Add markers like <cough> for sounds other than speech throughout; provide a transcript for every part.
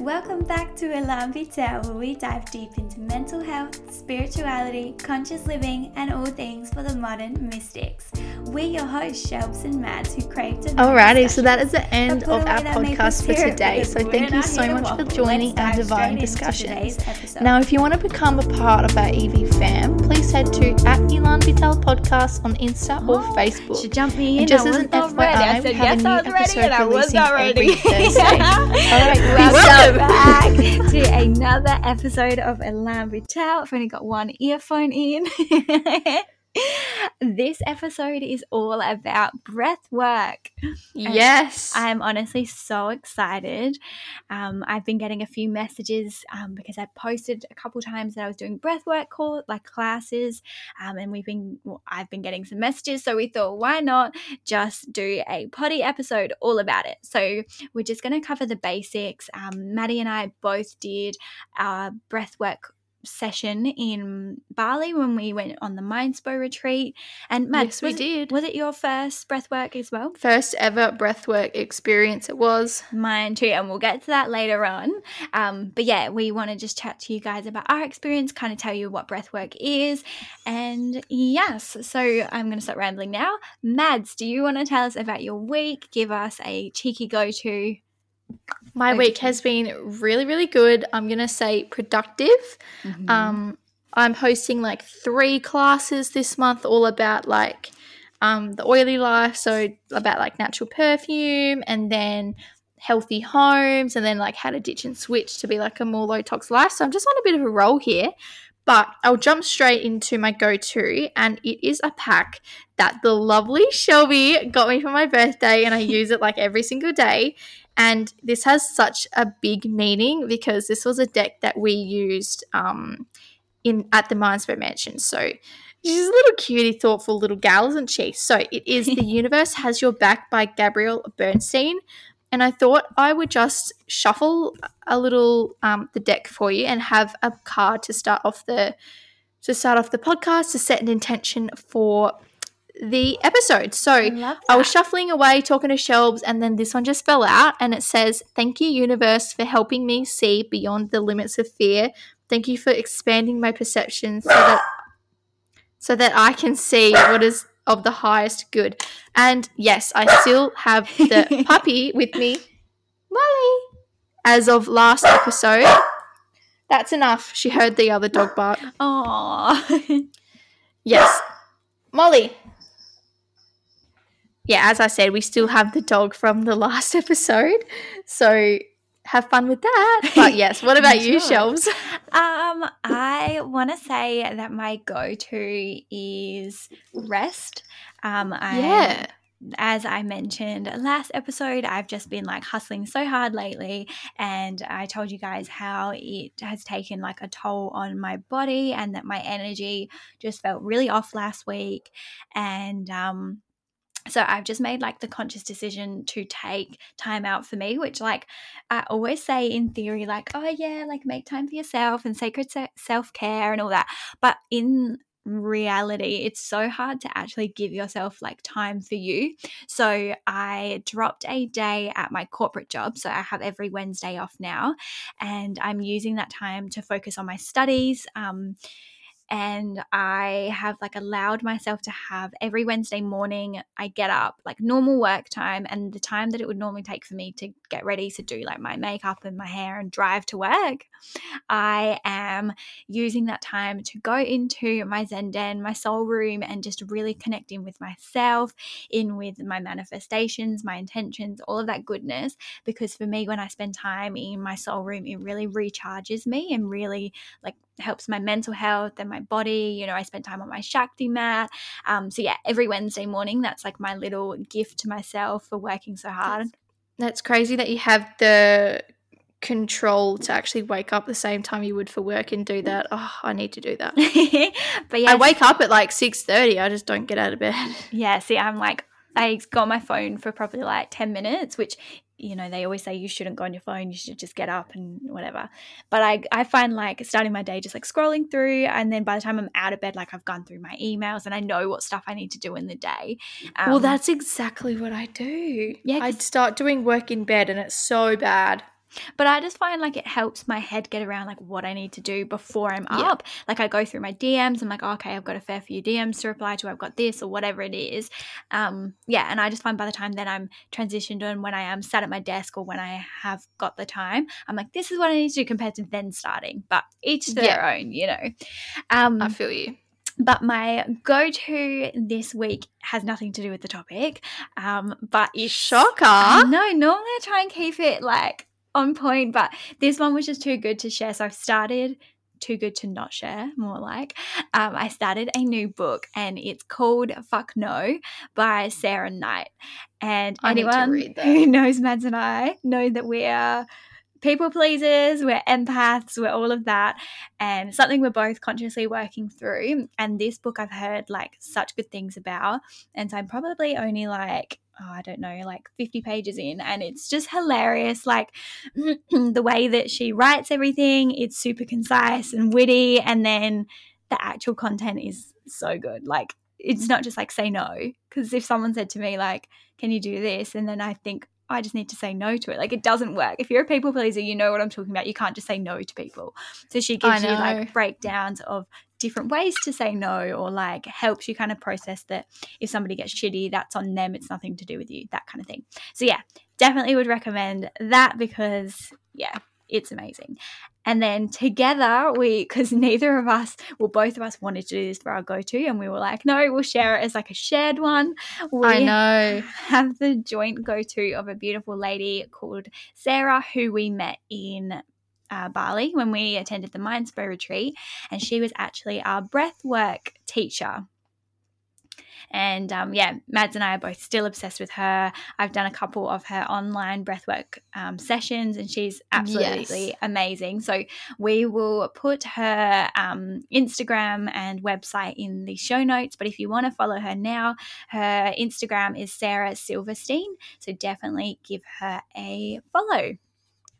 Welcome back to Elan Vital, where we dive deep into mental health, spirituality, conscious living, and all things for the modern mystics. We're your hosts, Shelbs and Mads, who crave to. Alrighty, so that is the end of our podcast for today. So thank you so much for joining our divine discussions. Now, if you want to become a part of our EV fam, please head to at Elan Vital Podcast on Insta or Oh, Facebook. Should jump me in. And just I as an FYI, ready. I we said have yes, a new ready, episode releasing every ready. <laughs> Thursday. Alright, Welcome welcome. back <laughs> to another episode of Elan Vital. I've only got one earphone in. <laughs> <laughs> this episode is all about breath work. Yes. I'm honestly so excited. Um, I've been getting a few messages um, because I posted a couple times that I was doing breathwork call like classes, um, and we've been well, I've been getting some messages. So we thought, why not just do a potty episode all about it? So we're just going to cover the basics. Um, Maddie and I both did our breathwork session in Bali when we went on the Mindspo retreat. And Mads, Yes, we was, did. Was it your first breathwork as well? First ever breathwork experience it was. Mine too, and we'll get to that later on. Um, but yeah, we want to just chat to you guys about our experience, kind of tell you what breathwork is, and yes. So I'm going to start rambling now. Mads, do you want to tell us about your week? Give us a cheeky go to. My week has been really, really good. I'm going to say productive. Mm-hmm. Um, I'm hosting like three classes this month, all about like um, the oily life. So about like natural perfume, and then healthy homes, and then like how to ditch and switch to be like a more low tox life. So I'm just on a bit of a roll here. But I'll jump straight into my go to, and it is a pack that the lovely Shelby got me for my birthday, and I use it like every single day. And this has such a big meaning because this was a deck that we used um, in at the Mindspo Mansion. So she's a little cutie, thoughtful little gal, isn't she? So it is The <laughs> Universe Has Your Back by Gabrielle Bernstein. And I thought I would just shuffle a little um, the deck for you and have a card to start off the to start off the podcast to set an intention for the episode. So love I was shuffling away, talking to Shelbs, and then this one just fell out, and it says, "Thank you, universe, for helping me see beyond the limits of fear. Thank you for expanding my perception so that so that I can see what is of the highest good." And yes, I still have the <laughs> puppy with me, Molly, as of last episode. That's enough. She heard the other dog bark. Aww. <laughs> Yes. Molly. Yeah, as I said, we still have the dog from the last <laughs> episode. So have fun with that. But <laughs> yes, what about you, Shelbs? Um, I want to say that my go-to is rest. Um, I, Yeah. as I mentioned last episode, I've just been like hustling so hard lately, and I told you guys how it has taken like a toll on my body, and that my energy just felt really off last week, and um. So I've just made like the conscious decision to take time out for me, which like I always say in theory, like, oh yeah, like make time for yourself and sacred self care and all that. But in reality, it's so hard to actually give yourself like time for you. So I dropped a day at my corporate job. So I have every Wednesday off now, and I'm using that time to focus on my studies. Um, and I have like allowed myself to have every Wednesday morning I get up like normal work time and the time that it would normally take for me to get ready to do like my makeup and my hair and drive to work I am using that time to go into my Zen den my soul room and just really connecting with myself in with my manifestations my intentions all of that goodness because for me when I spend time in my soul room it really recharges me and really like helps my mental health and my body. You know, I spend time on my Shakti mat. Um, so yeah, every Wednesday morning, that's like my little gift to myself for working so hard. That's crazy that you have the control to actually wake up the same time you would for work and do that. Oh, I need to do that. <laughs> but yeah, I wake up at like 6:30. I just don't get out of bed. yeah. See, I'm like, I got my phone for probably like ten minutes, which you know they always say you shouldn't go on your phone you should just get up and whatever but i i find like starting my day just like scrolling through and then by the time i'm out of bed like i've gone through my emails and i know what stuff i need to do in the day um, well, that's exactly what I do. Yeah, I'd 'cause- start doing work in bed and it's so bad. But I just find like it helps my head get around like what I need to do before I'm Yeah. up. Like I go through my DMs, I'm like, oh, okay, I've got a fair few DMs to reply to, I've got this or whatever it is. Um, yeah, and I just find by the time that I'm transitioned and when I am sat at my desk or when I have got the time, I'm like, this is what I need to do compared to then starting. But each to their own, you know. Um, I feel you. but my go-to this week has nothing to do with the topic. Um, but it's Shocker. no. Normally I try and keep it like on point, but this one was just too good to share. So I've started too good to not share, more like. Um, I started a new book and it's called Fuck No by Sarah Knight. And I anyone who <laughs> knows Mads and I know that we are people pleasers, we're empaths, we're all of that, and something we're both consciously working through. And this book I've heard like such good things about. And so I'm probably only like, oh, I don't know, like 50 pages in, and it's just hilarious. Like <clears throat> the way that she writes everything, it's super concise and witty, and then the actual content is so good. Like it's not just like say no, because if someone said to me, like, can you do this? And then I think, I just need to say no to it. Like it doesn't work. If you're a people pleaser, you know what I'm talking about. You can't just say no to people. So she gives you like breakdowns of different ways to say no or like helps you kind of process that if somebody gets shitty, that's on them. It's nothing to do with you, that kind of thing. So yeah, definitely would recommend that because yeah, it's amazing. And then together we because <laughs> neither of us well both of us wanted to do this for our go-to and we were like, no, we'll share it as like a shared one. We I know. <laughs> have the joint go to of a beautiful lady called Sarah, who we met in uh, Bali when we attended the Mindspo retreat. And she was actually our breathwork teacher. And um, yeah, Mads and I are both still obsessed with her. I've done a couple of her online breathwork um, sessions, and she's absolutely Yes. amazing. So we will put her um, Instagram and website in the show notes. But if you want to follow her now, her Instagram is Sarah Silverstein. So definitely give her a follow.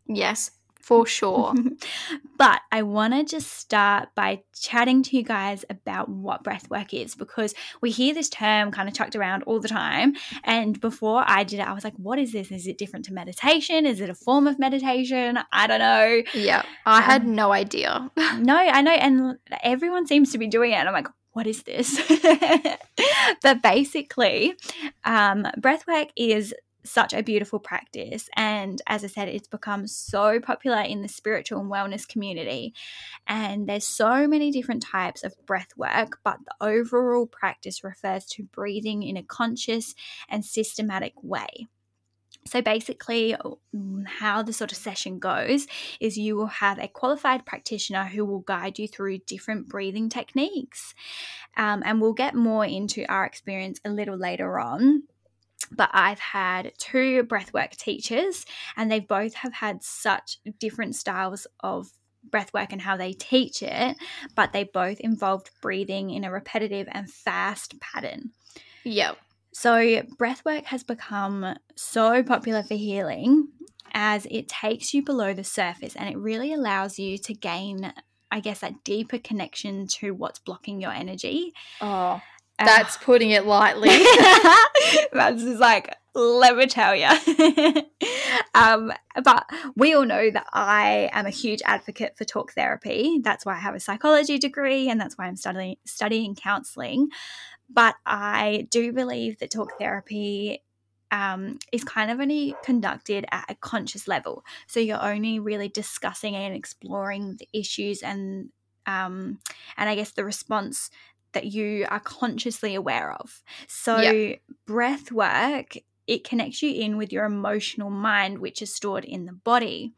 Yes, for sure. <laughs> but I want to just start by chatting to you guys about what breathwork is because we hear this term kind of chucked around all the time. And before I did it, I was like, what is this? Is it different to meditation? Is it a form of meditation? I don't know. yeah, I had Um, no idea. <laughs> No, I know. And everyone seems to be doing it. And I'm like, what is this? <laughs> but basically, um, breathwork is such a beautiful practice. And as I said, it's become so popular in the spiritual and wellness community. And there's so many different types of breath work, but the overall practice refers to breathing in a conscious and systematic way. So basically, how the sort of session goes is you will have a qualified practitioner who will guide you through different breathing techniques. Um, and we'll get more into our experience a little later on. But I've had two breathwork teachers, and they both have had such different styles of breathwork and how they teach it, but they both involved breathing in a repetitive and fast pattern. Yep. So, breathwork has become so popular for healing as it takes you below the surface and it really allows you to gain, I guess, that deeper connection to what's blocking your energy. Oh, that's putting it lightly. <laughs> That's just like, let me tell you. <laughs> um, but we all know that I am a huge advocate for talk therapy. That's why I have a psychology degree and that's why I'm studying studying counseling. But I do believe that talk therapy um, is kind of only conducted at a conscious level. So you're only really discussing and exploring the issues and um, and I guess the response that you are consciously aware of. So Yeah. breath work it connects you in with your emotional mind which is stored in the body.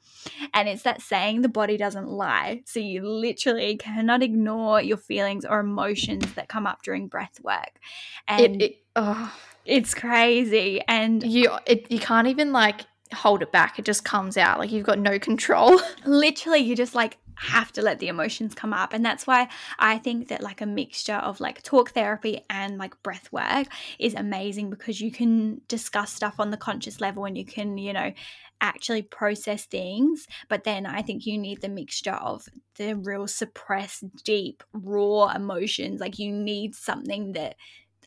And it's that saying the body doesn't lie. So you literally cannot ignore your feelings or emotions that come up during breath work. And it, it oh, it's crazy and you it, you can't even like hold it back. It just comes out like you've got no control. <laughs> literally you just like have to let the emotions come up. And that's why i think that like a mixture of like talk therapy and like breath work is amazing because you can discuss stuff on the conscious level and you can you know actually process things. But then i think you need the mixture of the real suppressed deep raw emotions. Like you need something that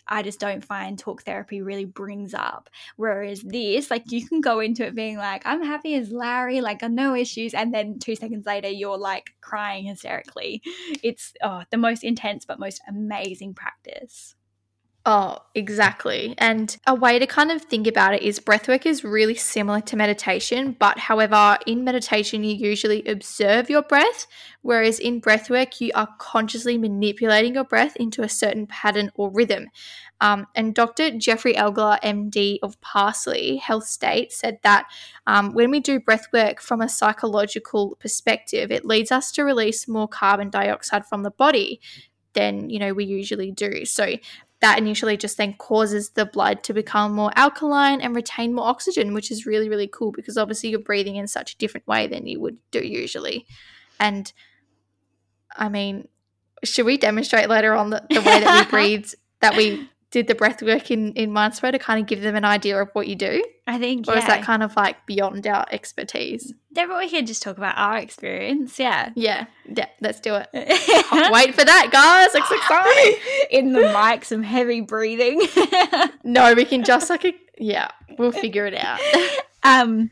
I just don't find talk therapy really brings up. Whereas this, like you can go into it being like, I'm happy as Larry, like no issues, and then two seconds later you're like crying hysterically. It's oh, the most intense but most amazing practice. Oh, exactly. And a way to kind of think about it is breathwork is really similar to meditation, but however, in meditation, you usually observe your breath, whereas in breathwork, you are consciously manipulating your breath into a certain pattern or rhythm. Um, and Dr. Jeffrey Egler, MD of Parsley Health State, said that um, when we do breathwork from a psychological perspective, it leads us to release more carbon dioxide from the body than you know we usually do. So that initially just then causes the blood to become more alkaline and retain more oxygen, which is really, really cool because obviously you're breathing in such a different way than you would do usually. And I mean, should we demonstrate later on the, the way that we <laughs> breathe, that we did the breath work in, in Mindspo to kind of give them an idea of what you do? I think, Or yeah. is that kind of like beyond our expertise? Definitely we can just talk about our experience. Yeah. Yeah, yeah, let's do it. <laughs> Wait for that, guys. It's exciting. <laughs> In the mic, some heavy breathing. <laughs> No, we can just like, a, yeah, we'll figure it out. um,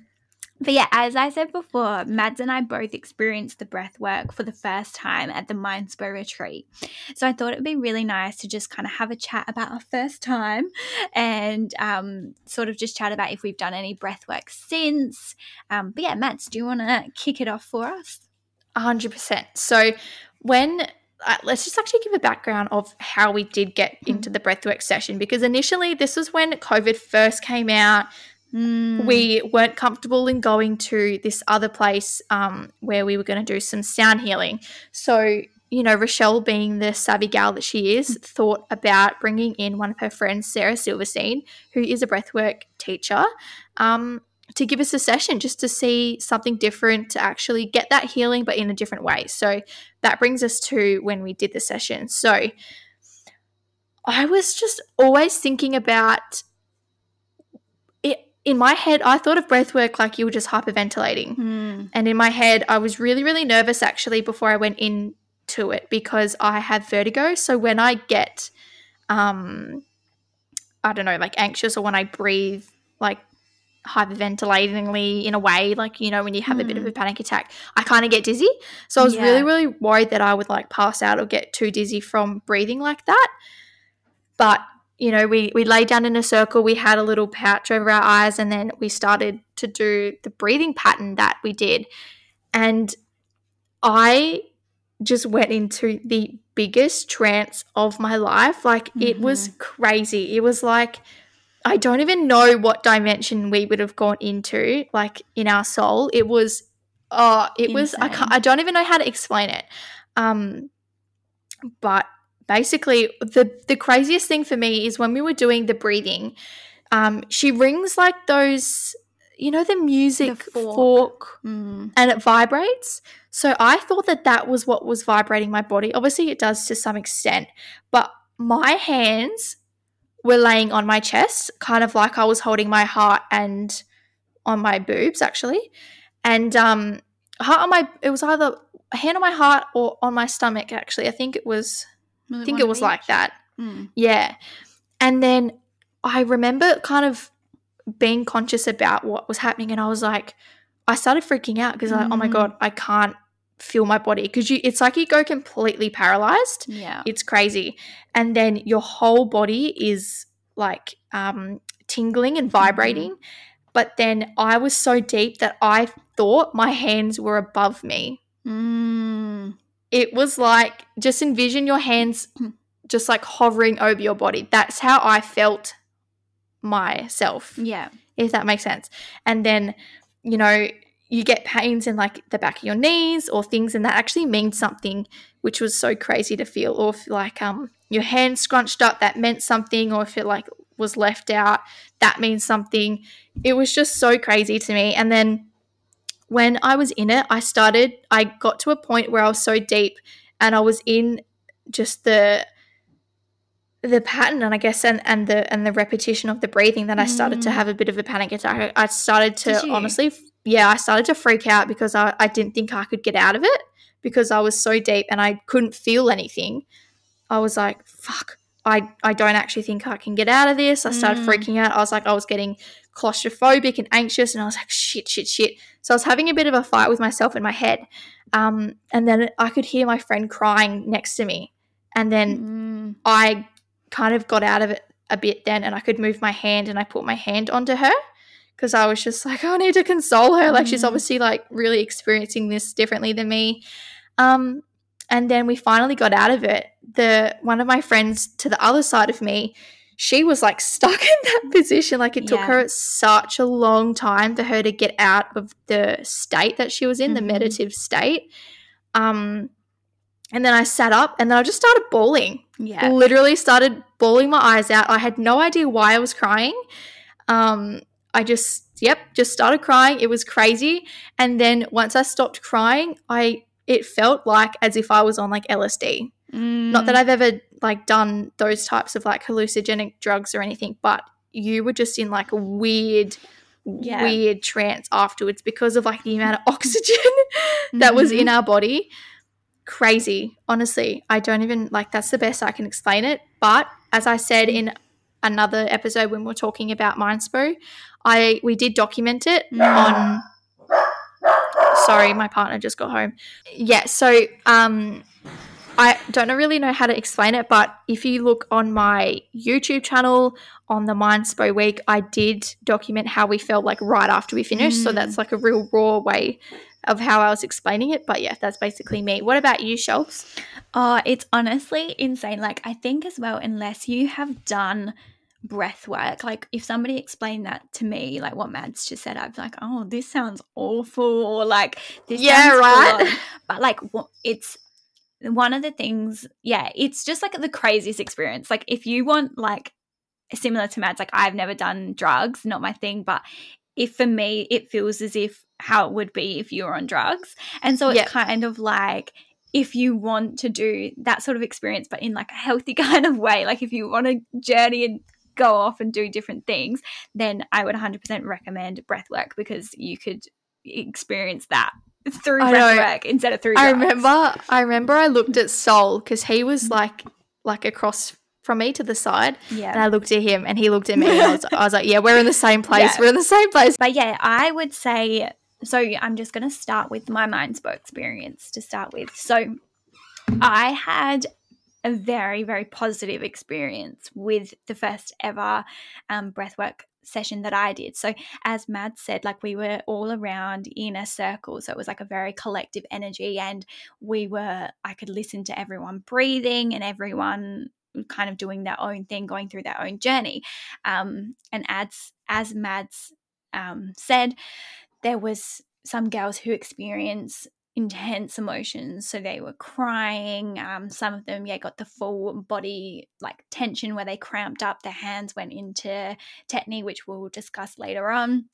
but yeah, as I said before, Mads and I both experienced the breath work for the first time at the Mindspo retreat. So I thought it would be really nice to just kind of have a chat about our first time and um, sort of just chat about if we've done any breath work since. Um, but yeah, Mads, do you want to kick it off for us? A hundred percent. So when uh, let's just actually give a background of how we did get into the breathwork session because initially this was when COVID first came out. Mm. We weren't comfortable in going to this other place um, where we were going to do some sound healing. So you know, Rochelle, being the savvy gal that she is, thought about bringing in one of her friends, Sarah Silverstein, who is a breathwork teacher, um, to give us a session just to see something different, to actually get that healing, but in a different way. So that brings us to when we did the session. So I was just always thinking about. In my head, I thought of breath work like you were just hyperventilating. Mm. And in my head, I was really, really nervous actually before I went into it because I have vertigo. So when I get, um, I don't know, like anxious or when I breathe like hyperventilatingly in a way, like, you know, when you have a bit of a panic attack, I kind of get dizzy. So I was Yeah. really, really worried that I would like pass out or get too dizzy from breathing like that. But you know, we we lay down in a circle, we had a little pouch over our eyes, and then we started to do the breathing pattern that we did. And I just went into the biggest trance of my life. Like it was crazy. It was like I don't even know what dimension we would have gone into, like in our soul. It was oh, it was I can't I don't even know how to explain it. Um but basically the the craziest thing for me is when we were doing the breathing um she rings like those you know the music fork. fork, Mm. and it vibrates so i thought that that was what was vibrating my body obviously it does to some extent but my hands were laying on my chest kind of like i was holding my heart and on my boobs actually and um heart on my it was either hand on my heart or on my stomach actually i think it was I think it was like that. Mm. Yeah. And then I remember kind of being conscious about what was happening and I was like I started freaking out because I oh my Mm. god, I can't feel my body because you it's like you go completely paralyzed. Yeah. It's crazy. And then your whole body is like um tingling and vibrating. But then I was so deep that I thought my hands were above me Mm. It was like just envision your hands <clears throat> just like hovering over your body. That's how I felt myself, Yeah. if that makes sense. And then, you know, you get pains in like the back of your knees or things, and that actually means something, which was so crazy to feel. Or if like um your hand scrunched up, that meant something, or if it like was left out, that means something. It was just so crazy to me. And then when I was in it, I started, I got to a point where I was so deep and I was in just the the pattern and I guess and, and the and the repetition of the breathing that I started to Mm. have a bit of a panic attack. I started to honestly yeah, I started to freak out because I, I didn't think I could get out of it because I was so deep and I couldn't feel anything. I was like, fuck, I, I don't actually think I can get out of this. I started Mm. freaking out. I was like, I was getting claustrophobic and anxious, and I was like, shit, shit, shit. So I was having a bit of a fight with myself in my head. Um, and then I could hear my friend crying next to me. And then Mm. I kind of got out of it a bit then, and I could move my hand, and I put my hand onto her because I was just like, "Oh, <laughs> I need to console her. Like she's Mm. obviously like really experiencing this differently than me. Um, and then we finally got out of it. The one of my friends to the other side of me, she was like stuck <laughs> in that position. Like it took Yeah. her such a long time for her to get out of the state that she was in, the Mhm. meditative state. Um, and then I sat up and then I just started bawling Yeah. literally started bawling my eyes out. I had no idea why I was crying. Um, I just, yep, just started crying. It was crazy. And then once I stopped crying, I it felt like as if I was on like LSD. Not that I've ever like done those types of like hallucinogenic drugs or anything, but you were just in like a weird, Yeah. weird trance afterwards because of like the amount of <laughs> oxygen that was in our body. Crazy. Honestly, I don't even like that's the best I can explain it. But as I said in another episode when we are talking about Mindspo, I we did document it Mm. on sorry, my partner just got home. Yeah, so um I don't really know how to explain it, but if you look on my YouTube channel on the Mindspo week, I did document how we felt like right after we finished. So Mm. that's like a real raw way of how I was explaining it. But yeah, that's basically me. What about you, Shelbs? Oh, it's honestly insane. Like, I think as well, unless you have done breath work, like if somebody explained that to me, like what Mads just said, I'd be like, oh, this sounds awful, or like, this Yeah, right? But like, it's one of the things, yeah, it's just like the craziest experience. Like, if you want, like, similar to Mads, like, I've never done drugs, not my thing, but if for me, it feels as if how it would be if you were on drugs. And so it's Yep. kind of like, if you want to do that sort of experience, but in like a healthy <laughs> kind of way, like if you want to journey and go off and do different things, then I would 100% recommend breathwork because you could experience that <laughs> through I breathwork instead of through I drugs. remember I remember I looked at Sol because he was like like across from me to the side. Yeah. And I looked at him and he looked at me and I was, I was like, Yeah, we're in the same <laughs> place. Yeah. We're in the same place. But yeah, I would say so. I'm just going to start with my Mindspo experience to start with. So I had a very, very positive experience with the first ever um, breathwork session that I did. So, as Mad said, like we were all around in a circle. So, it was like a very collective energy, and we were, I could listen to everyone breathing and everyone kind of doing their own thing, going through their own journey. Um, and as, as Mads um, said, there was some girls who experienced intense emotions so they were crying um, some of them yeah got the full body like tension where they cramped up their hands went into tetany which we'll discuss later on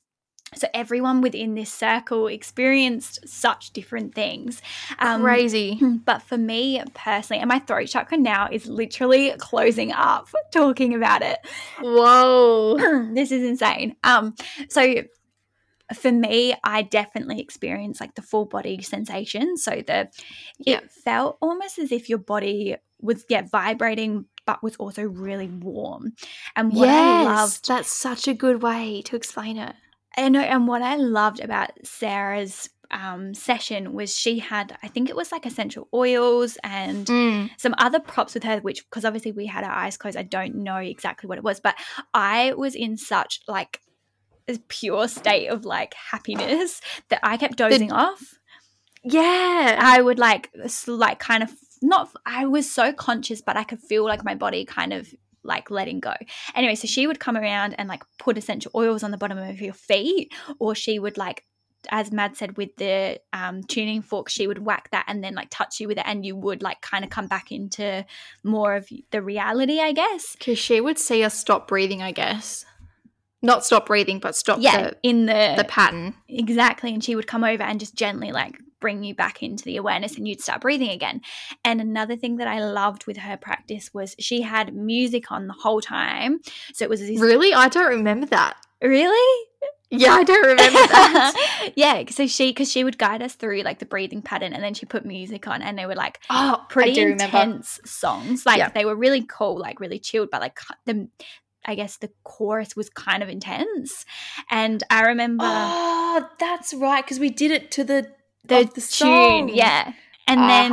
so everyone within this circle experienced such different things um, Crazy. but for me personally and my throat chakra now is literally closing up talking about it Whoa. <clears throat> this is insane. Um, so for me, I definitely experienced like the full body sensation. So the Yeah. it felt almost as if your body was yeah vibrating, but was also really warm. And what I loved That's such a good way to explain it. I know, and what I loved about Sarah's um, session was she had, I think it was like essential oils and Mm. some other props with her, which because obviously we had our eyes closed, I don't know exactly what it was, but I was in such like a pure state of like happiness <laughs> that I kept dozing off. Yeah. I would like like kind of not. I was so conscious, but I could feel like my body kind of like letting go. Anyway, so she would come around and like put essential oils on the bottom of your feet, or she would like. As Mad said, with the um, tuning fork, she would whack that and then like touch you with it, and you would like kind of come back into more of the reality, I guess. Because she would see us stop breathing, I guess. Not stop breathing, but stop Yeah, the, in the the pattern. Exactly. And she would come over and just gently like bring you back into the awareness and you'd start breathing again. And another thing that I loved with her practice was she had music on the whole time. So it was this Really? I don't remember that. really? Yeah, I don't remember that. <laughs> yeah, so she because she would guide us through like the breathing pattern, and then she put music on, and they were like oh, pretty I do remember. intense songs. Like Yeah. they were really cool, like really chilled, but like the I guess the chorus was kind of intense. And I remember Oh, that's right, because we did it to the the, the tune, yeah. And then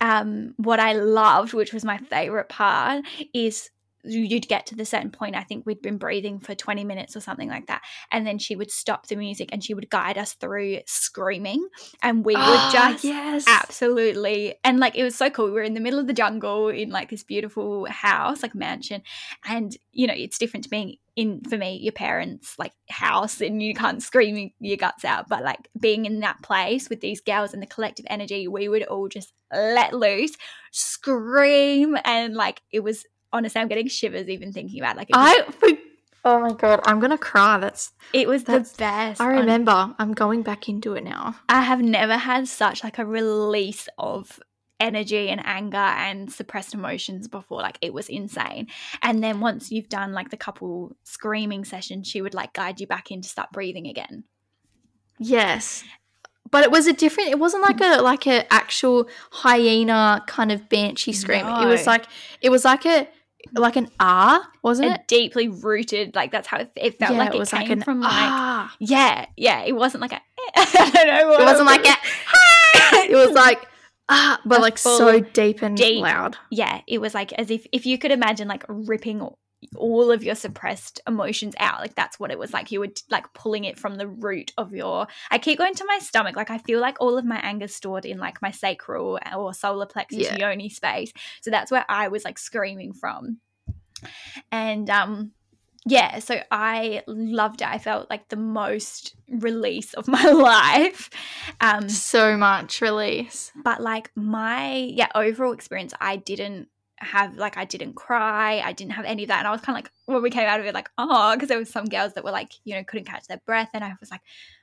um, what I loved, which was my favorite part, is you'd get to the certain point. I think we'd been breathing for 20 minutes or something like that. And then she would stop the music and she would guide us through screaming. And we would Ah, just yes. absolutely and like it was so cool we were in the middle of the jungle in like this beautiful house like mansion and you know it's different to being in for me your parents like house and you can't scream your guts out but like being in that place with these girls and the collective energy we would all just let loose scream and like it was honestly i'm getting shivers even thinking about like I. for- Oh my god, I'm gonna cry. That's. it was that's- the best I remember. I'm going back into it now. I have never had such like a release of energy and anger and suppressed emotions before like it was insane and then once you've done like the couple screaming sessions she would like guide you back in to start breathing again Yes. But it was a different it wasn't like a like a actual hyena kind of banshee scream. It was like it was like a like an R, wasn't it? deeply rooted like that's how it, it felt yeah, like it, was came like an from like ah. yeah yeah it wasn't like a <laughs> I don't know what It wasn't like a <laughs> <laughs> it was like ah but A like so deep and deep- loud. yeah it was like as if if you could imagine like ripping all of your suppressed emotions out. Like that's what it was like. You were like pulling it from the root of your i keep going to my stomach. Like i feel like all of my anger stored in like my sacral or solar plexus Yeah. yoni space. So that's where i was like screaming from. And um yeah so i loved it. I felt like the most release of my <laughs> life. Um So much release. but like my yeah overall experience i didn't have like i didn't cry i didn't have any of that and i was kind of like when we came out of it like oh because there was some girls that were like you know couldn't catch their breath and i was like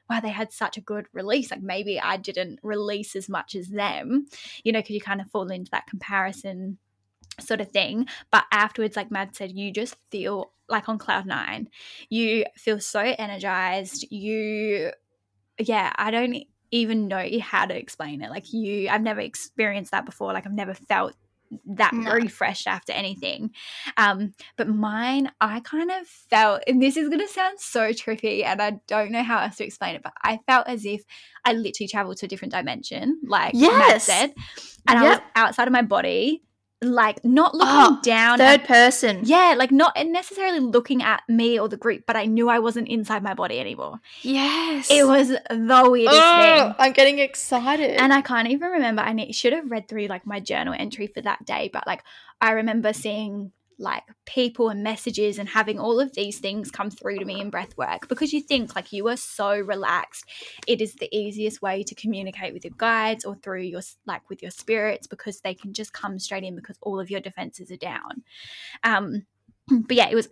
wow they had such a good release like maybe i didn't release as much as them you know because you kind of fall into that comparison sort of thing but afterwards like mad said you just feel like on cloud nine you feel so energized you yeah i don't even know how to explain it like you i've never experienced that before like i've never felt that No. refreshed after anything um but mine i kind of felt and this is going to sound so trippy and i don't know how else to explain it but i felt as if i literally traveled to a different dimension like Matt Yes. said and i was outside of my body like not looking Oh, down at Third person. yeah, like not necessarily looking at me or the group, but I knew I wasn't inside my body anymore. Yes. It was the weirdest oh, thing. I'm getting excited. And I can't even remember. I should have read through like my journal entry for that day, but like I remember seeing like people and messages and having all of these things come through to me in breath work. Because you think like you are so relaxed it is the easiest way to communicate with your guides or through your like with your spirits because they can just come straight in because all of your defenses are down. Um <clears throat> but yeah it was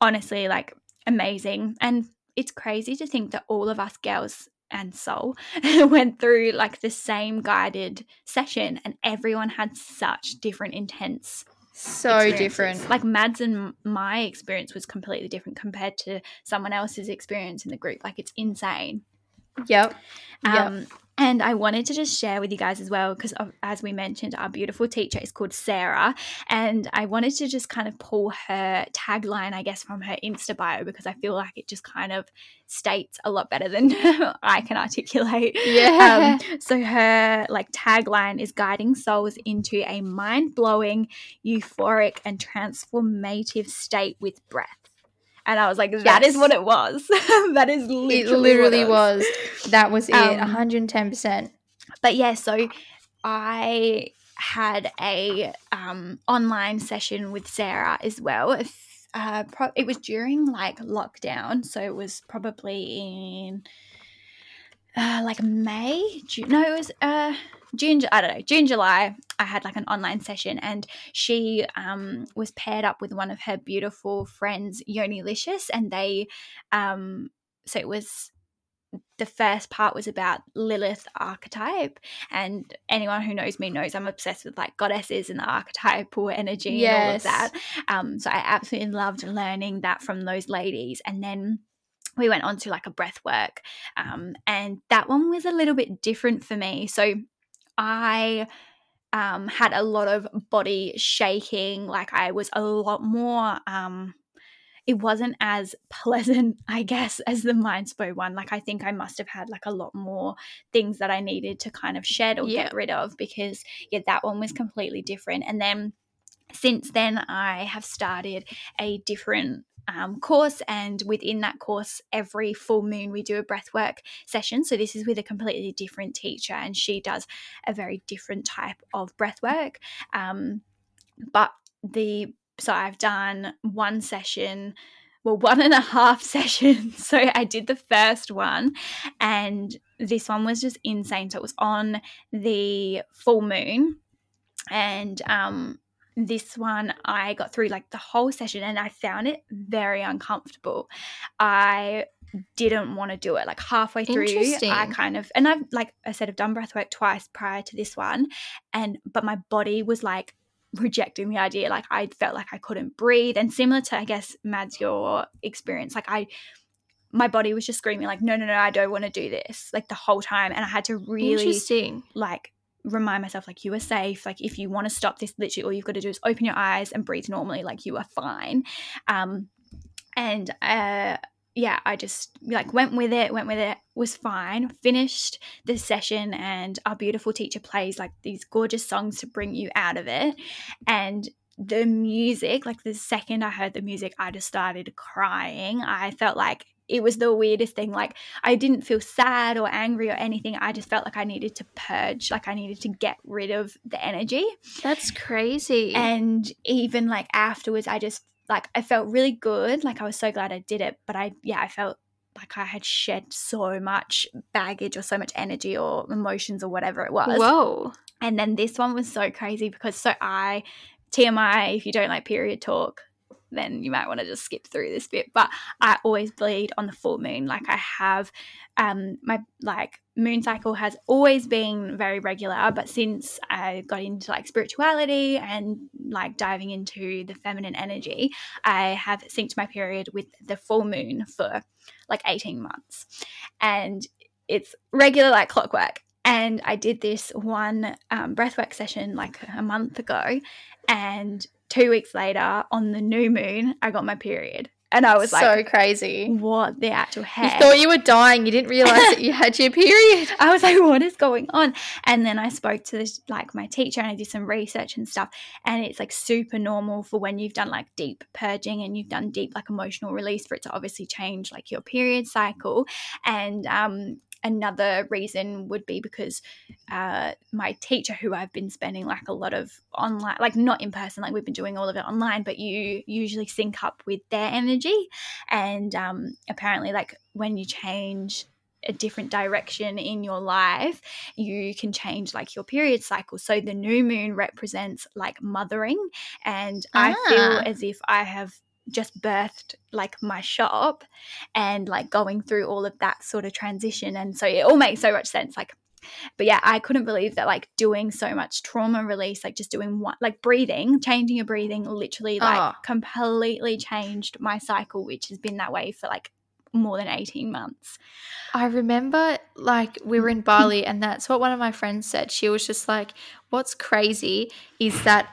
honestly like amazing. And it's crazy to think that all of us girls and soul <laughs> went through like the same guided session and everyone had such different intense so different. like mads and my experience was completely different compared to someone else's experience in the group. Like it's insane Yep. Yep. um, and I wanted to just share with you guys as well, because as we mentioned, our beautiful teacher is called Sarah. And I wanted to just kind of pull her tagline, I guess, from her Insta bio, because I feel like it just kind of states a lot better than <laughs> I can articulate. Yeah. Um, so her like tagline is guiding souls into a mind blowing, euphoric, and transformative state with breath. And I was like, that is Yes. <laughs> what it was. that is literally, it literally it was. That was it. Um, 110%. but yeah, so I had a um, online session with Sarah as well. If, uh, pro- it was during like lockdown, so it was probably in uh, like May, June. No, it was uh, June. I don't know, June, July. I had like an online session, and she um, was paired up with one of her beautiful friends, Yoni Licious, and they. Um, so it was the first part was about Lilith archetype, and anyone who knows me knows I'm obsessed with like goddesses and the archetypal energy and all of that. Um, so I absolutely loved learning that from those ladies, and then we went on to like a breath work um, and that one was a little bit different for me so i um, had a lot of body shaking like i was a lot more um, it wasn't as <laughs> pleasant i guess as the mindspo one like i think i must have had like a lot more things that i needed to kind of shed or Yeah. get rid of because yeah that one was completely different and then since then i have started a different um, course and within that course every full moon we do a breathwork session. So this is with a completely different teacher and she does a very different type of breathwork. Um, but the so i've done one session well one and a half <laughs> sessions. <laughs> So i did the first one and this one was just insane. So it was on the full moon and um this one I got through like the whole session and I found it very uncomfortable. I didn't want to do it like halfway through I kind of and I've like I said I've done breath work twice prior to this one and but my body was like rejecting the idea like I felt like I couldn't breathe and similar to I guess Mads your experience like I my body was just screaming like no no no I don't want to do this like the whole time and I had to really like remind myself like you are safe like if you want to stop this literally all you've got to do is open your eyes and breathe normally like you are fine. Um and uh yeah i just like went with it went with it was fine finished the session and our beautiful teacher plays like these gorgeous songs to bring you out of it. And the music like the second i heard the music i just started crying. I felt like it was the weirdest thing like I didn't feel sad or angry or anything. I just felt like I needed to purge, like I needed to get rid of the energy. That's crazy. And even like afterwards, I just like I felt really good. Like I was so glad I did it. But I, yeah, I felt like I had shed so much baggage or so much energy or emotions or whatever it was. Whoa. And then this one was so crazy because so I, TMI, if you don't like period talk, then you might want to just skip through this bit. But I always bleed on the full moon. Like I have, um, my like moon cycle has always been very regular, but since I got into like spirituality and like diving into the feminine energy, I have synced my period with the full moon for like 18 months. And it's regular like clockwork. And I did this one um, breathwork session like a month ago. And two weeks later, on the new moon, I got my period. And I was so like, so crazy. what the actual You thought you were dying. You didn't realize that you had your period. <laughs> I was like, what is going on? And then I spoke to this, like my teacher and I did some research and stuff. And it's like super normal for when you've done like deep purging and you've done deep like emotional release for it to obviously change like your period cycle. And um, another reason would be because uh, my teacher, who I've been spending like a lot of online, like not in person, like we've been doing all of it online, but you usually sync up with their energy. And um, apparently, like when you change a different direction in your life, you can change like your period cycle. So the new moon represents like mothering. And I Ah. feel as if I have just birthed like my shop and like going through all of that sort of transition. And so it all makes so much sense. Like, but yeah, I couldn't believe that like doing so much trauma release, like just doing one, like breathing, changing your breathing literally like Oh. completely changed my cycle, which has been that way for like more than 18 months. I remember like we were in <laughs> Bali and that's what one of my friends said. She was just like, What's crazy is that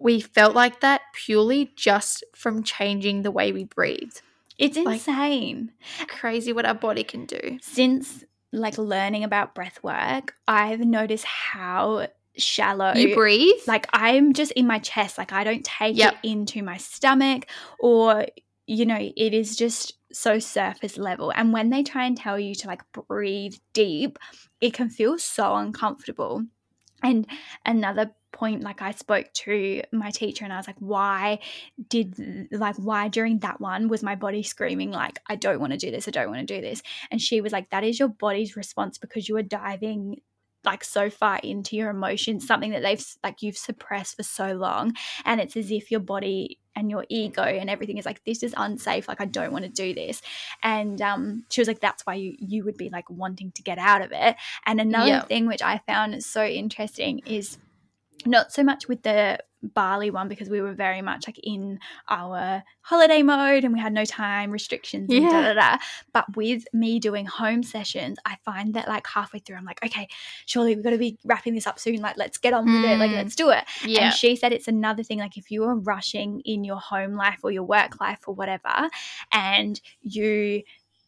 we felt like that purely just from changing the way we breathe. It's Like- insane. Crazy what our body can do. Since like learning about breath work, I've noticed how shallow You breathe? like I'm just in my chest, like I don't take Yep. it into my stomach or you know, it is just so surface level. And when they try and tell you to like breathe deep, it can feel so uncomfortable. And another point, like I spoke to my teacher and I was like, why did, like, why during that one was my body screaming, like, I don't want to do this, I don't want to do this. And she was like, that is your body's response because you are diving like so far into your emotions, something that they've like you've suppressed for so long. And it's as if your body and your ego and everything is like, this is unsafe. Like, I don't want to do this. And um, she was like, that's why you, you would be like wanting to get out of it. And another Yeah. thing which I found so interesting is not so much with the Bali one because we were very much like in our holiday mode and we had no time restrictions and da Yeah. da da. But with me doing home sessions, I find that like halfway through, I'm like, okay, surely we've got to be wrapping this up soon. Like, let's get on with it. Like, let's do it. Yeah. And she said it's another thing, like if you are rushing in your home life or your work life or whatever, and you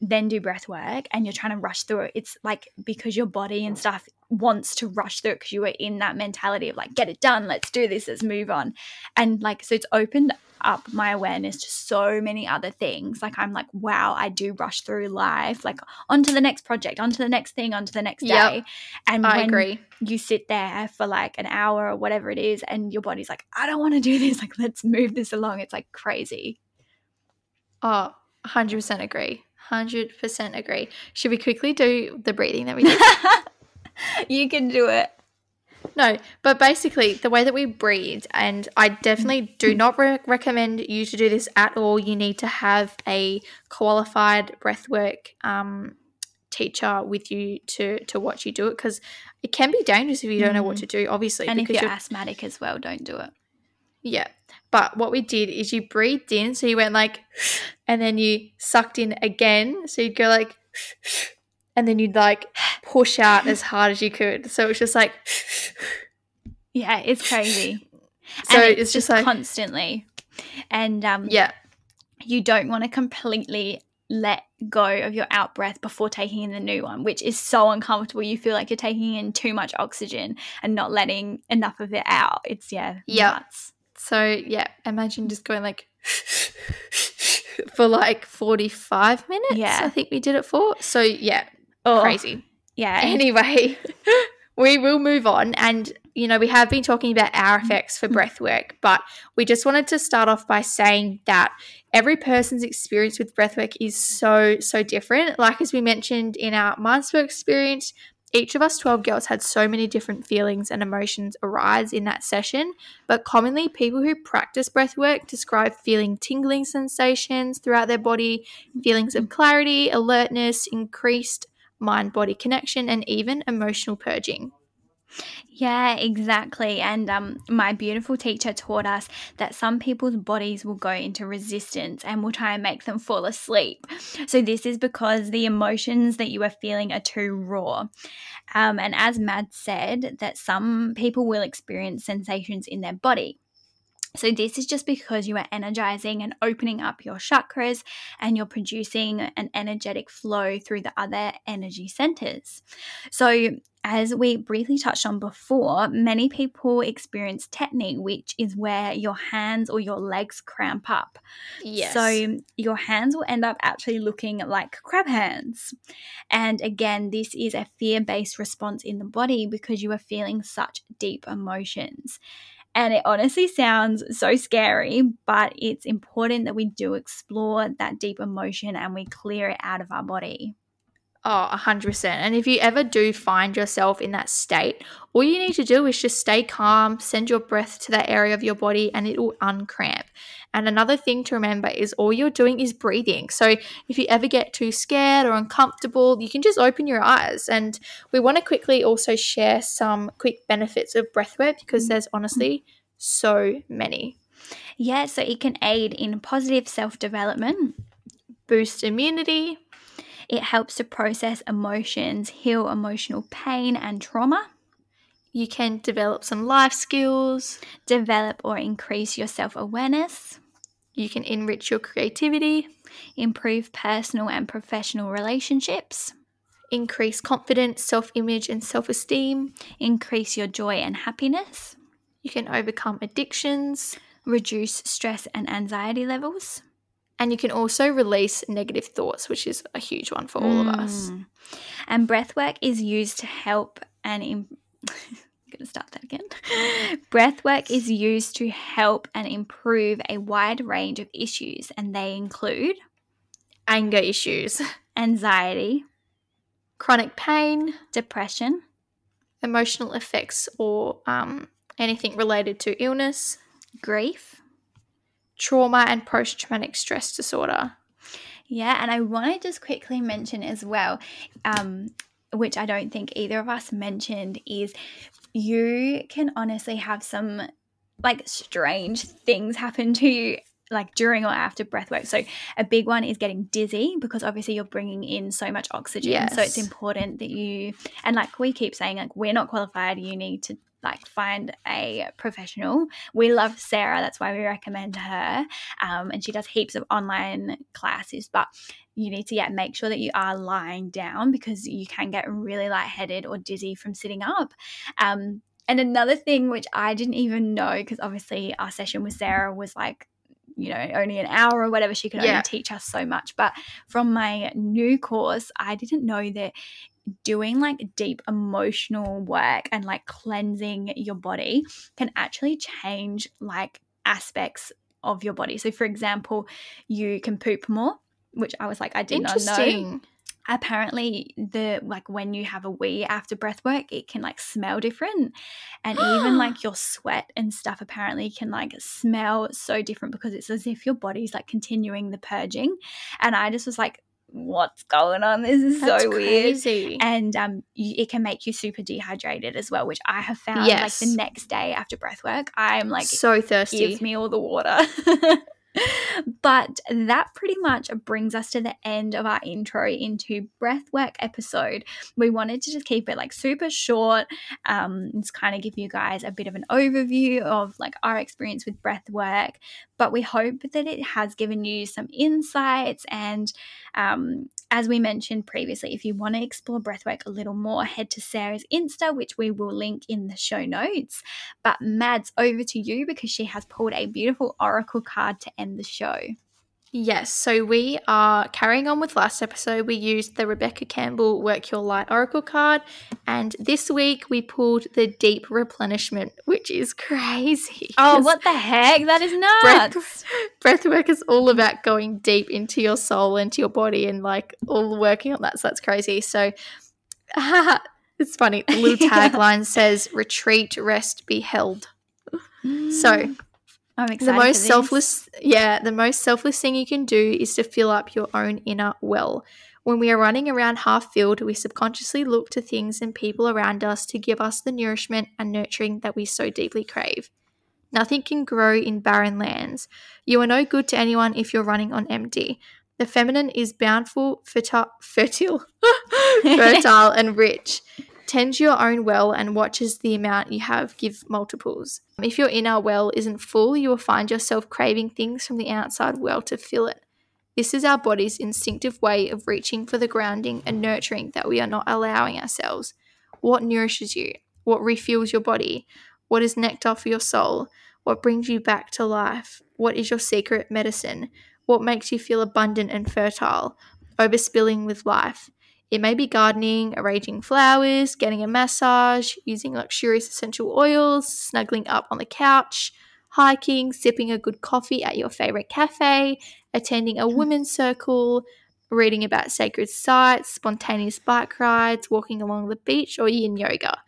then do breath work and you're trying to rush through it, it's like because your body and stuff wants to rush through it because you were in that mentality of like, get it done, let's do this, let's move on. And like, so it's opened up my awareness to so many other things. Like, I'm like, wow, I do rush through life, like onto the next project, onto the next thing, onto the next Yep. day. And I when agree. you sit there for like an hour or whatever it is, and your body's like, I don't want to do this. <laughs> Like, let's move this along. It's like crazy. Oh, 100% agree. 100% agree. Should we quickly do the breathing that we did? <laughs> <laughs> you can do it. no, but basically, the way that we breathe, and I definitely do not re- recommend you to do this at all. You need to have a qualified breathwork um, teacher with you to to watch you do it because it can be dangerous if you don't know what Mm. to do. Obviously, And if you're you're asthmatic as well, don't do it. Yeah. But what we did is you breathed in, so you went like, <sighs> and then you sucked in again. So you'd go like, <sighs> <sighs> and then you'd like push out as hard as you could. So it's just like, <laughs> Yeah, it's crazy. <laughs> so And it's, just like, constantly. And um, yeah, you don't want to completely let go of your out breath before taking in the new one, which is so uncomfortable. You feel like you're taking in too much oxygen and not letting enough of it out. It's yeah, Yep. nuts. So yeah, imagine just going like <laughs> for like 45 minutes. Yeah. I think we did it for. So yeah, Oh, crazy. Yeah, <laughs> Anyway, <laughs> we will move on. And, you know, we have been talking about our mm-hmm. effects for breath work, but we just wanted to start off by saying that every person's experience with breath work is so, so different. Like, as we mentioned in our Mindspark experience, each of us 12 girls had so many different feelings and emotions arise in that session, but commonly people who practice breath work describe feeling tingling sensations throughout their body, feelings of mm-hmm. clarity, alertness, increased mind body connection, and even emotional purging. Yeah, exactly. And um, my beautiful teacher taught us that some people's bodies will go into resistance and will try and make them fall asleep. So, this is because the emotions that you are feeling are too raw. Um, and as Mad said, that some people will experience sensations in their body. So, this is just because you are energizing and opening up your chakras and you're producing an energetic flow through the other energy centers. So, as we briefly touched on before, many people experience tetany, which is where your hands or your legs cramp up. Yes. So your hands will end up actually looking like crab hands. And again, this is a fear based response in the body because you are feeling such deep emotions. And it honestly sounds so scary, but it's important that we do explore that deep emotion and we clear it out of our body. Oh, 100%. And if you ever do find yourself in that state, all you need to do is just stay calm, send your breath to that area of your body, and it will uncramp. And another thing to remember is all you're doing is breathing. So if you ever get too scared or uncomfortable, you can just open your eyes. And we want to quickly also share some quick benefits of breathwork because there's honestly so many. Yeah, so it can aid in positive self development, Boost immunity, It helps to process emotions, heal emotional pain and trauma, you can develop some life skills, develop or increase your self awareness, you can enrich your creativity, improve personal and professional relationships, increase confidence, self image, and self esteem. increase your joy and happiness, You can overcome addictions, reduce stress and anxiety levels. and you can also release negative thoughts, which is a huge one for all of us. Mm. And breath work is used to help and I'm <laughs> going to start that again. <laughs> breath work is used to help and improve a wide range of issues, and they include Anger issues, anxiety, chronic pain, depression, emotional effects, or um, anything related to illness, grief. trauma, and post traumatic stress disorder. Yeah, and I want to just quickly mention as well, um, which I don't think either of us mentioned, is you can honestly have some like strange things happen to you like during or after breath work. So a big one is getting dizzy because obviously you're bringing in so much oxygen. So it's important important that you and like we keep saying like we're not qualified. You need to like find a professional. We love Sarah, that's why we recommend her. Um, and she does heaps of online classes, but you need to yeah make sure that you are lying down because you can get really lightheaded or dizzy from sitting up. Um, and another thing which I didn't even know because obviously our session with Sarah was like you know only an hour or whatever she could Yeah. only teach us so much but from my new course i didn't know that doing like deep emotional work and like cleansing your body can actually change like aspects of your body. So for example you can poop more which i was like i did not know. Apparently the like when you have a wee after breath work it can like smell different. And even <gasps> like your sweat and stuff apparently can like smell so different because it's as if your body's like continuing the purging. And i just was like what's going on this is That's so weird crazy. and um, you, it can make you super dehydrated as well, which I have found Yes. like the next day after breath work, I'm like so thirsty. gives me all the water. <laughs> but that pretty much brings us to the end of our intro into breathwork episode. We wanted to just keep it like super short, um, just kind of give you guys a bit of an overview of like our experience with breathwork. But we hope that it has given you some insights. And um, as we mentioned previously, if you want to explore breathwork a little more, head to Sarah's Insta, which we will link in the show notes. But Mads, over to you because she has pulled a beautiful oracle card to end the show. Yes, so we are carrying on with last episode. We used the Rebecca Campbell Work Your Light Oracle card, and this week we pulled the Deep Replenishment, which is crazy. Oh, what the heck? That is <laughs> Breath- nuts. Breathwork is all about going deep into your soul, into your body, and like all working on that. So that's crazy. So <laughs> it's funny. The little <laughs> tagline says retreat, rest, be held. Mm. So I'm excited. the most selfless yeah the most selfless thing you can do is to fill up your own inner well. When we are running around half filled we subconsciously look to things and people around us to give us the nourishment and nurturing that we so deeply crave. Nothing can grow in barren lands. You are no good to anyone if you're running on empty. The feminine is bountiful <laughs> fertile <laughs> fertile and rich Tend your own well and watch as the amount you have give multiples. If your inner well isn't full, you will find yourself craving things from the outside well to fill it. This is our body's instinctive way of reaching for the grounding and nurturing that we are not allowing ourselves. What nourishes you? What refuels your body? What is nectar for your soul? What brings you back to life? What is your secret medicine? What makes you feel abundant and fertile? Overspilling with life. It may be gardening, arranging flowers, getting a massage, using luxurious essential oils, snuggling up on the couch, hiking, sipping a good coffee at your favorite cafe, attending a hmm. women's circle, reading about sacred sites, spontaneous bike rides, walking along the beach, or yin yoga.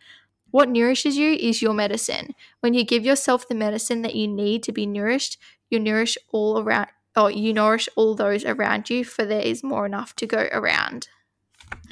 What nourishes you is your medicine. When you give yourself the medicine that you need to be nourished, you nourish all around or you nourish all those around you, for there is more enough to go around. <gasps>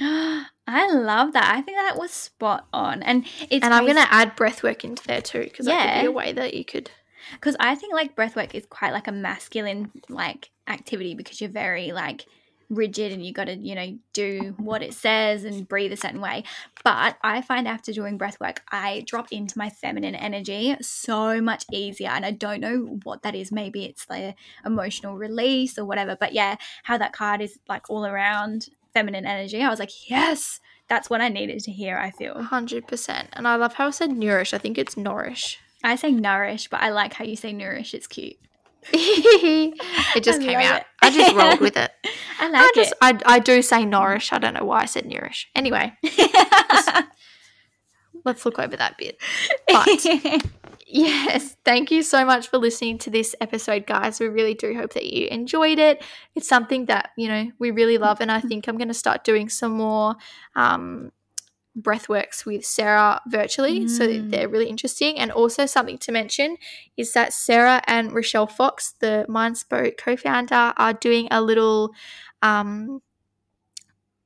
I love that. I think that was spot on. And it's and I'm going to add breath work into there too, because that could be Yeah. a way that you could. because I think like breathwork is quite like a masculine like activity because you're very like rigid and you got to you know do what it says and breathe a certain way but i find after doing breath work i drop into my feminine energy so much easier and i don't know what that is maybe it's the emotional release or whatever but yeah how that card is like all around feminine energy i was like yes that's what i needed to hear i feel 100%. And I love how I said nourish. I think it's nourish. i say nourish but i like how you say nourish it's cute it just <laughs> I came out. it. I just rolled with <laughs> it. i I like just I, I do say nourish. I don't know why I said nourish. Anyway, it <laughs> let's look over that bit. But yes, thank you so much for listening to this episode, guys. We really do hope that you enjoyed it. It's something that, you know, we really love. And I think I'm going to start doing some more um, breathworks with Sarah virtually. So Mm. they're really interesting. And also, something to mention is that Sarah and Rochelle Fox, the Mindspo co founder, are doing a little, um,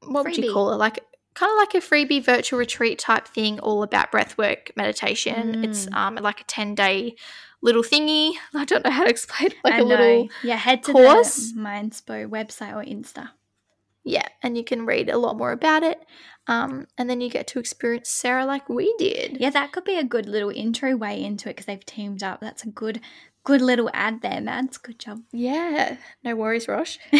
what would you call it? Like, kind of like a freebie virtual retreat type thing, all about breathwork meditation. Mm. It's um, like a 10 day little thingy. <laughs> I don't know how to explain it. Like I a know. little yeah, head to course. the Mindspo website or Insta. Yeah, and you can read a lot more about it. Um, and then you get to experience Sarah like we did. Yeah, that could be a good little intro way into it because they've teamed up. That's a good, good little ad there, Mads. Good job. Yeah, no worries, Rosh. <laughs>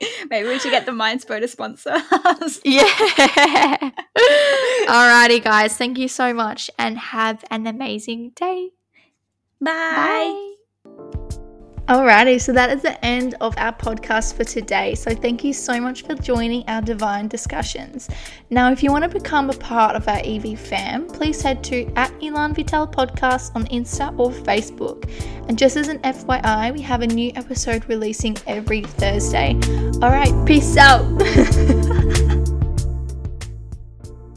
<laughs> Maybe we should get the Mindspo to sponsor us. <laughs> Yeah. Alrighty, guys. Thank you so much and have an amazing day. Bye. Bye. Alrighty, so that is the end of our podcast for today. So thank you so much for joining our divine discussions. Now, if you want to become a part of our EV fam, please head to at Elan Vital Podcast on Insta or Facebook. And just as an FYI, we have a new episode releasing every Thursday. Alright, peace out. <laughs>